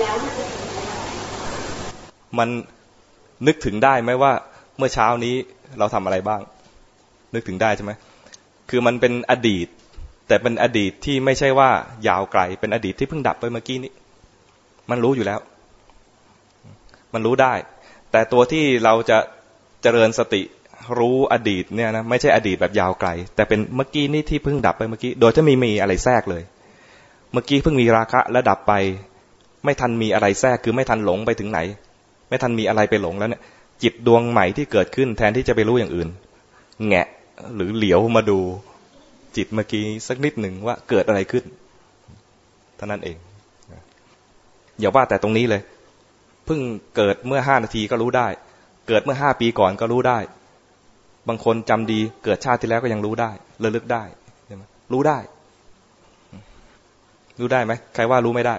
แล้วมันนึกถึงได้ไหมว่าเมื่อเช้านี้เราทำอะไรบ้าง นึกถึงได้ใช่ไหมคือมันเป็นอดีต แต่เป็นอดีตที่ไม่ใช่ว่ายาวไกล เป็นอดีตที่เพิ่งดับไปเมื่อกี้นี้ มันรู้อยู่แล้ว มันรู้ได้ แต่ตัวที่เราจะเจริญสติรู้อดีตเนี่ยนะไม่ใช่อดีตแบบยาวไกล แต่เป็นเมื่อกี้นี้ที่เพิ่งดับไปเมื่อกี้ โดยจะมีมีอะไรแทรกเลย เมื่อกี้เพิ่งมีราคะแล้วดับไป ไม่ทันมีอะไรแทรกคือไม่ทันหลงไปถึงไหน ไม่ทันมีอะไรไปหลงแล้วเนี่ย จิตดวงใหม่ที่เกิดขึ้นแทนที่จะไปรู้อย่างอื่น แงะหรือเหลียวมาดู จิตเมื่อกี้สักนิดหนึ่งว่าเกิดอะไรขึ้นเท่านั้นเองอย่าว่าแต่ตรงนี้เลยเพิ่งเกิดเมื่อห้านาทีก็รู้ได้ เกิดเมื่อห้าปีก่อนก็รู้ได้ บางคนจำดีเกิดชาติที่แล้วก็ยังรู้ได้ระลึกได้รู้ได้ รู้ได้ไหมใครว่ารู้ไม่ได้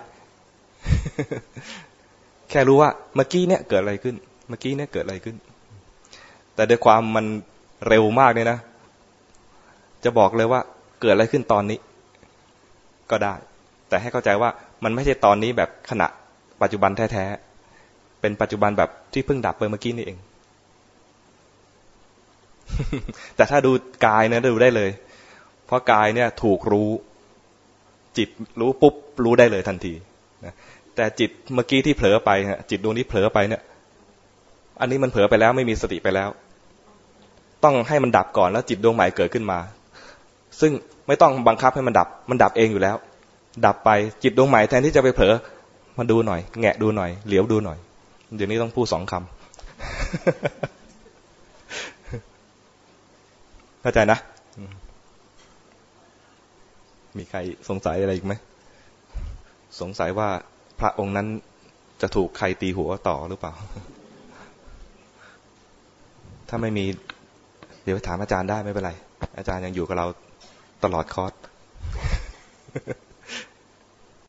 แค่รู้ว่าเมื่อกี้เนี่ยเกิดอะไรขึ้น เมื่อกี้เนี่ยเกิดอะไรขึ้น แต่ด้วยความมันเร็วมากเนี่ยนะ จะบอกเลยว่าเกิดอะไรขึ้นตอนนี้ ก็ได้ แต่ให้เข้าใจว่ามันไม่ใช่ตอนนี้แบบขณะปัจจุบันแท้ๆ เป็นปัจจุบันแบบที่เพิ่งดับไปเมื่อกี้นี่เอง แต่ถ้าดูกายเนี่ยดูได้เลย เพราะกายเนี่ยถูกรู้ จิตรู้ปุ๊บรู้ได้เลยทันที แต่จิตเมื่อกี้ที่เผลอไปฮะจิตดวงนี้เผลอไปเนี่ย อันนี้มันเผลอไปแล้วไม่มีสติไปแล้ว ต้องให้มันดับก่อนแล้วจิตดวงใหม่เกิดขึ้นมา ซึ่งไม่ต้องบังคับให้มันดับ มันดับเองอยู่แล้ว ดับไปจิตดวงใหม่แทนที่จะไปเผลอมาดูหน่อย แงะดูหน่อย เหลียวดูหน่อย เดี๋ยวนี้ต้องพูดสองคำเข้าใจนะ มีใครสงสัยอะไรอีกไหม สงสัยว่า พระองค์นั้นจะถูกใครตีหัวต่อหรือเปล่า ถ้าไม่มี เดี๋ยวถามอาจารย์ได้ไม่เป็นไร อาจารย์ยังอยู่กับเราตลอดคอร์ส